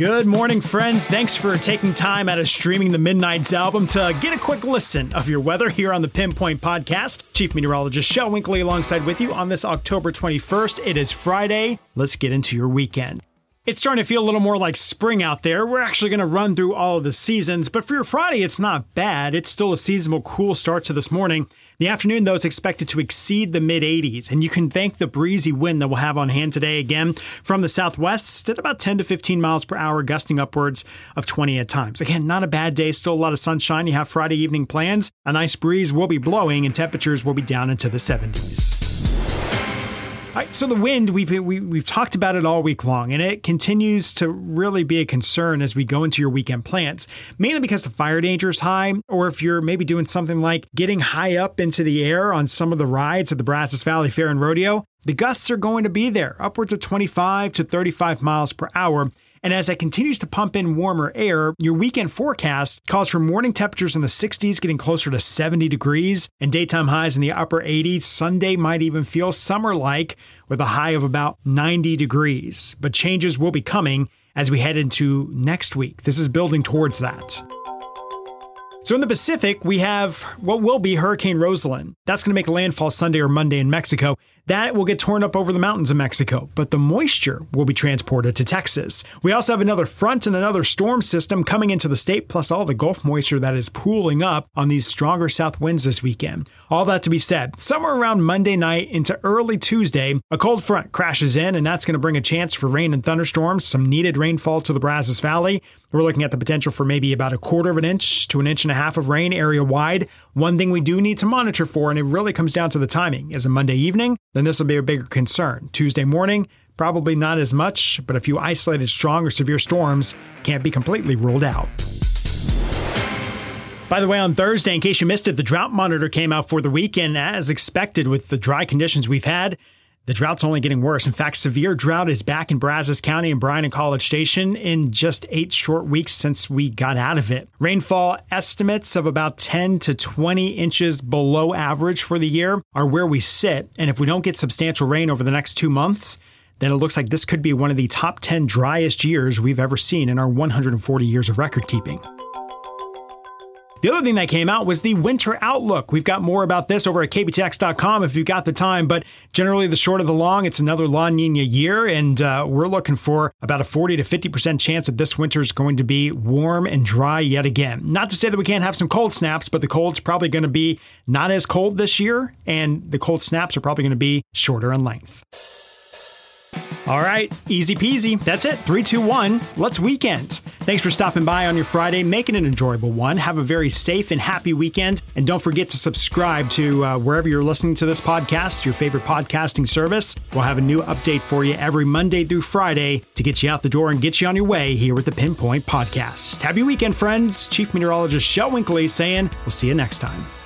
Good morning, friends. Thanks for taking time out of streaming the Midnights album to get a quick listen of your weather here on the Pinpoint Podcast. Chief Meteorologist Shel Winkley alongside with you on this October 21st. It is Friday. Let's get into your weekend. It's starting to feel a little more like spring out there. We're actually going to run through all of the seasons, but for your Friday, it's not bad. It's still a seasonal cool start to this morning. The afternoon, though, is expected to exceed the mid 80s, and you can thank the breezy wind that we'll have on hand today again from the southwest at about 10 to 15 miles per hour, gusting upwards of 20 at times. Again, not a bad day, still a lot of sunshine. You have Friday evening plans. A nice breeze will be blowing, and temperatures will be down into the 70s. Right, so the wind, we've, we, have we have talked about it all week long, and it continues to really be a concern as we go into your weekend plans, mainly because the fire danger is high, or if you're maybe doing something like getting high up into the air on some of the rides at the Brazos Valley Fair and Rodeo, the gusts are going to be there, upwards of 25 to 35 miles per hour. And as it continues to pump in warmer air, your weekend forecast calls for morning temperatures in the 60s, getting closer to 70 degrees, and daytime highs in the upper 80s. Sunday might even feel summer like with a high of about 90 degrees. But changes will be coming as we head into next week. This is building towards that. So in the Pacific, we have what will be Hurricane Roslyn. That's going to make landfall Sunday or Monday in Mexico. That will get torn up over the mountains of Mexico, but the moisture will be transported to Texas. We also have another front and another storm system coming into the state, plus all the Gulf moisture that is pooling up on these stronger south winds this weekend. All that to be said, somewhere around Monday night into early Tuesday, a cold front crashes in, and that's going to bring a chance for rain and thunderstorms, some needed rainfall to the Brazos Valley. We're looking at the potential for maybe about a quarter of an inch to an inch and a half of rain area wide. One thing we do need to monitor for, and it really comes down to the timing, is a Monday evening, then this will be a bigger concern. Tuesday morning, probably not as much, but a few isolated strong or severe storms can't be completely ruled out. By the way, on Thursday, in case you missed it, the drought monitor came out for the weekend as expected with the dry conditions we've had. The drought's only getting worse. In fact, severe drought is back in Brazos County and Bryan and College Station in just eight short weeks since we got out of it. Rainfall estimates of about 10 to 20 inches below average for the year are where we sit. And if we don't get substantial rain over the next two months, then it looks like this could be one of the top 10 driest years we've ever seen in our 140 years of record keeping. The other thing that came out was the winter outlook. We've got more about this over at kbtx.com if you've got the time, but generally the short of the long, it's another La Nina year, and uh, we're looking for about a 40 to 50% chance that this winter is going to be warm and dry yet again. Not to say that we can't have some cold snaps, but the cold's probably going to be not as cold this year, and the cold snaps are probably going to be shorter in length. All right, easy peasy. That's it. Three, two, one. Let's weekend. Thanks for stopping by on your Friday. Make it an enjoyable one. Have a very safe and happy weekend. And don't forget to subscribe to uh, wherever you're listening to this podcast, your favorite podcasting service. We'll have a new update for you every Monday through Friday to get you out the door and get you on your way here with the Pinpoint Podcast. Happy weekend, friends. Chief Meteorologist Shel Winkley saying we'll see you next time.